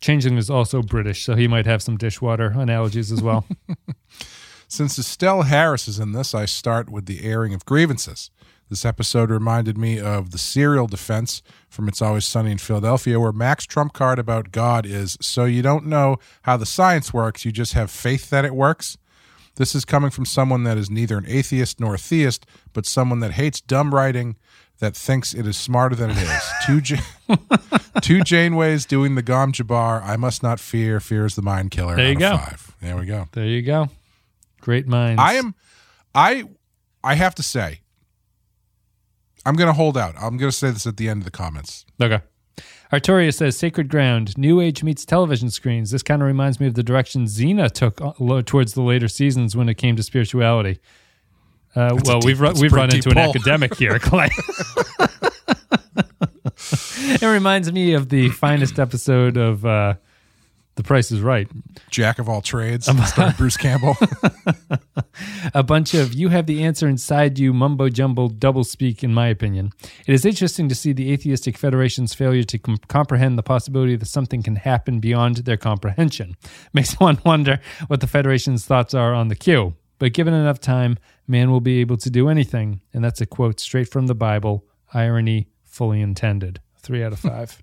Changeling is also British, so he might have some dishwater analogies as well. Since Estelle Harris is in this, I start with the airing of grievances. This episode reminded me of the cereal defense from It's Always Sunny in Philadelphia, where Mac's trump card about God is so you don't know how the science works, you just have faith that it works. This is coming from someone that is neither an atheist nor a theist, but someone that hates dumb writing that thinks it is smarter than it is. two, J- two Janeways doing the Gom Jabbar. I must not fear. Fear is the mind killer. There you go. Five. There we go. there you go. Great minds. I am I I have to say I'm going to hold out. I'm going to say this at the end of the comments. Okay. Artoria says Sacred Ground, New Age meets television screens. This kind of reminds me of the direction Xena took uh, towards the later seasons when it came to spirituality. Uh, That's well, deep- we've run, we've run into an pull. academic here, Clay. it reminds me of the finest episode of uh, The Price is Right. Jack of all trades, starring Bruce Campbell. a bunch of you have the answer inside you mumbo jumbo double speak in my opinion it is interesting to see the atheistic federation's failure to com- comprehend the possibility that something can happen beyond their comprehension makes one wonder what the federation's thoughts are on the Q but given enough time man will be able to do anything and that's a quote straight from the bible irony fully intended three out of five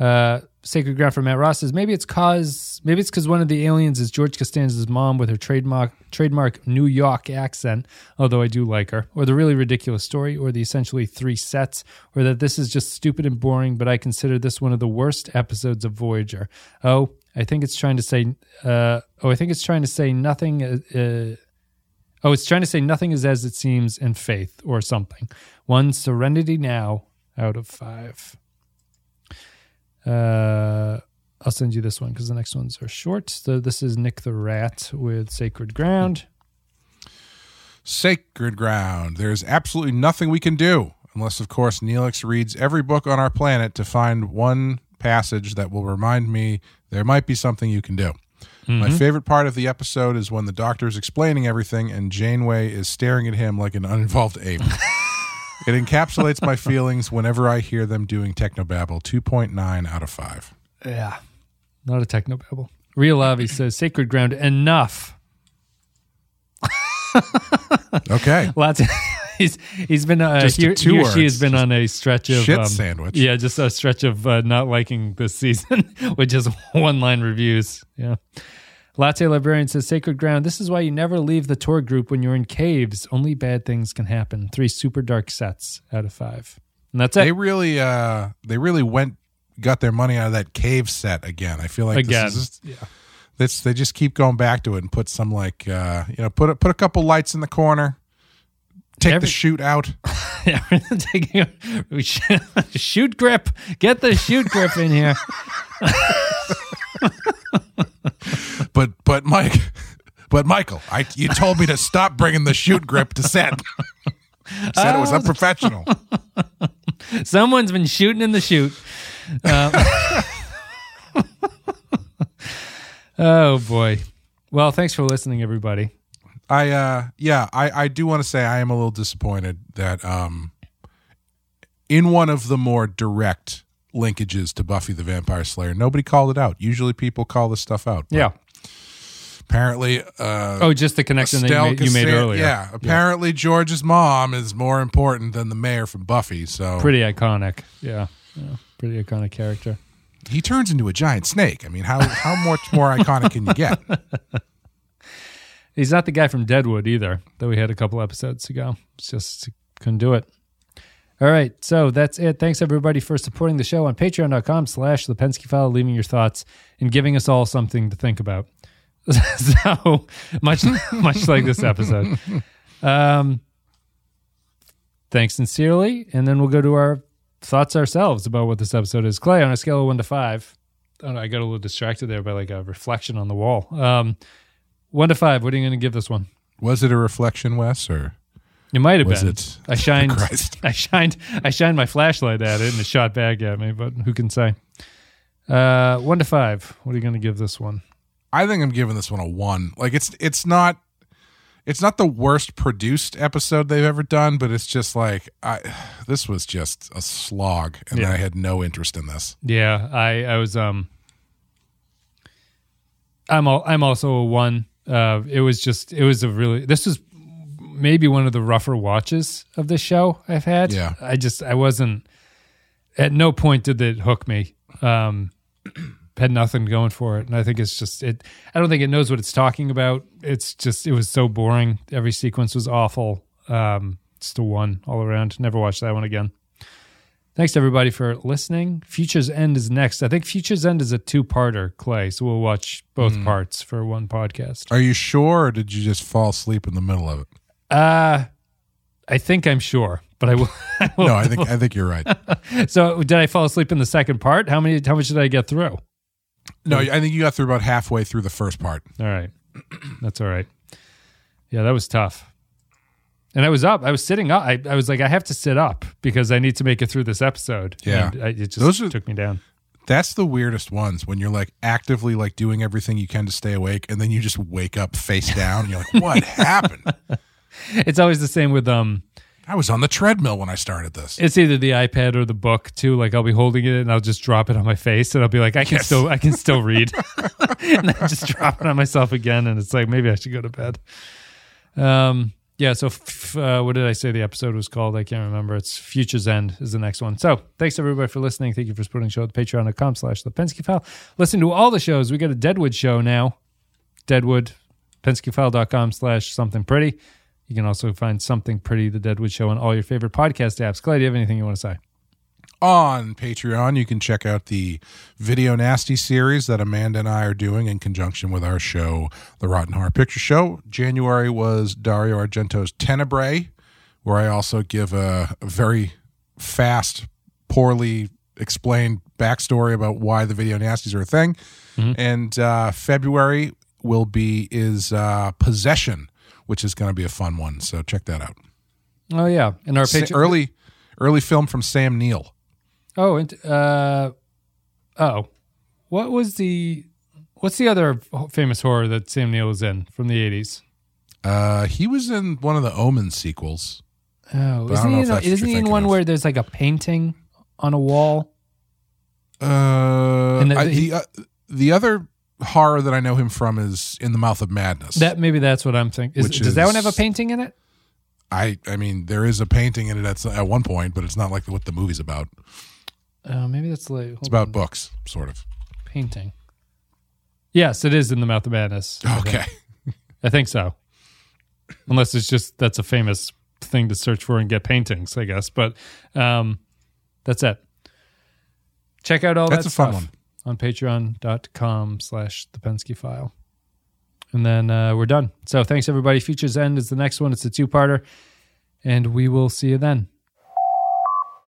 uh, Sacred Ground from Matt Ross says maybe it's cause maybe it's because one of the aliens is George Costanza's mom with her trademark trademark New York accent. Although I do like her, or the really ridiculous story, or the essentially three sets, or that this is just stupid and boring. But I consider this one of the worst episodes of Voyager. Oh, I think it's trying to say. Uh, oh, I think it's trying to say nothing. Uh, oh, it's trying to say nothing is as it seems in faith or something. One Serenity now out of five. Uh, I'll send you this one because the next ones are short. So this is Nick the Rat with Sacred Ground. Sacred ground. There's absolutely nothing we can do unless, of course, Neelix reads every book on our planet to find one passage that will remind me there might be something you can do. My mm-hmm. favorite part of the episode is when the doctor is explaining everything and Janeway is staring at him like an uninvolved ape. it encapsulates my feelings whenever I hear them doing technobabble. 2.9 out of 5. Yeah, not a technobabble. Real Avi says Sacred Ground. Enough. Okay. Lots. Of, he's he's been uh, Just he, he or she has been on a stretch of Shit um, sandwich. Yeah, just a stretch of uh, not liking this season with just one line reviews. Yeah. Latte Librarian says Sacred Ground. This is why you never leave the tour group when you're in caves. Only bad things can happen. Three super dark sets out of five. And that's it. They really uh they really went got their money out of that cave set again. I feel like Again. this is just, It's, they just keep going back to it and put some like uh you know put a, put a couple lights in the corner, take Every- the shoot out. Yeah, we're taking a- shoot, grip. Get the shoot grip in here. But but Mike, but Michael, I you told me to stop bringing the shoot grip to set. Said it was unprofessional. Someone's been shooting in the shoot. Um, oh boy. Well, thanks for listening, everybody. I uh yeah, I I do want to say I am a little disappointed that um in one of the more direct linkages to Buffy the Vampire Slayer, nobody called it out. Usually people call this stuff out. Yeah. Apparently uh Oh, just the connection that you made, you made Cassan- earlier. Yeah, apparently George's mom is more important than the mayor from Buffy. So Pretty iconic. Yeah. yeah. Pretty iconic character. he turns into a giant snake. I mean, how how much more iconic can you get? He's not the guy from Deadwood either, that we had a couple episodes ago. It's just couldn't do it. All right, so that's it. Thanks everybody for supporting the show on patreon.com slash the Pensky file, leaving your thoughts and giving us all something to think about. so much much like this episode. Um thanks sincerely, and then we'll go to our thoughts ourselves about what this episode is. Clay, on a scale of one to five, I, don't know, I got a little distracted there by like a reflection on the wall. Um, one to five. What are you going to give this one? Was it a reflection, Wes, or It might have was been. it? I shined. Christ. I shined. I shined my flashlight at it, and it shot back at me. But who can say? Uh, one to five. What are you going to give this one? I think I'm giving this one a one. Like it's it's not it's not the worst produced episode they've ever done, but it's just like I this was just a slog, and Yeah. I had no interest in this. Yeah, I I was um. I'm al- I'm also a one. Uh, it was just it was a really this was maybe one of the rougher watches of the show I've had. Yeah. I just I wasn't at no point did it hook me. Um, had nothing going for it, and I think it's just it. I don't think it knows what it's talking about. It's just it was so boring. Every sequence was awful. Um, just a one all around. Never watch that one again. Thanks everybody for listening. Future's End is next. I think Future's End is a two-parter, Clay. So we'll watch both Hmm. parts for one podcast. Are you sure, or did you just fall asleep in the middle of it? Uh I think I'm sure, but I will. I will No, I think I think you're right. so did I fall asleep in the second part? How many? How much did I get through? No, I think you got through about halfway through the first part. All right, that's all right. Yeah, that was tough. And I was up. I was sitting up. I, I was like, I have to sit up because I need to make it through this episode. Yeah. And I, it just Those are- took me down. That's the weirdest ones when you're like actively like doing everything you can to stay awake, and then you just wake up face down, and you're like, "What happened?" It's always the same with um. I was on the treadmill when I started this. It's either the iPad or the book too. Like I'll be holding it and I'll just drop it on my face and I'll be like, I can Yes. still, I can still read, and then just drop it on myself again. And it's like maybe I should go to bed. Um. Yeah. So, f- uh, what did I say the episode was called? I can't remember. It's Future's End is the next one. So, thanks everybody for listening. Thank you for supporting the show at patreon.com slash the Pensky File. Listen to all the shows. We got a Deadwood show now. Deadwood, PenskyFile.com slash something pretty. You can also find Something Pretty, the Deadwood Show, on all your favorite podcast apps. Clay, do you have anything you want to say? On Patreon, you can check out the Video Nasty series that Amanda and I are doing in conjunction with our show, The Rotten Horror Picture Show. January was Dario Argento's Tenebrae, where I also give a, a very fast, poorly explained backstory about why the Video Nasties are a thing. And uh, February will be is uh, Possession, which is going to be a fun one. So check that out. Oh, yeah. And our Sa- early, early film from Sam Neill. Oh, and, uh, oh. What was the. What's the other famous horror that Sam Neill was in from the 80s? Uh, he was in one of the Omen sequels. Oh, But isn't he, in, isn't he in one of. where there's like a painting on a wall? Uh, And the- I- the uh, the other horror that I know him from is In the Mouth of Madness. That Maybe that's what I'm thinking. Is, does that one have a painting in it? I I mean, there is a painting in it at at one point, but it's not like what the movie's about. Oh, maybe that's like. It's about books, sort of. painting. Yes, it is in the Mouth of Madness. I think. Okay. I think so. Unless it's just that's a famous thing to search for and get paintings, I guess. But um, that's it. Check out all That's that a fun stuff one. on patreon.com slash the Pensky file. And then uh, we're done. So thanks everybody. Futures End is the next one. It's a two parter. And we will see you then.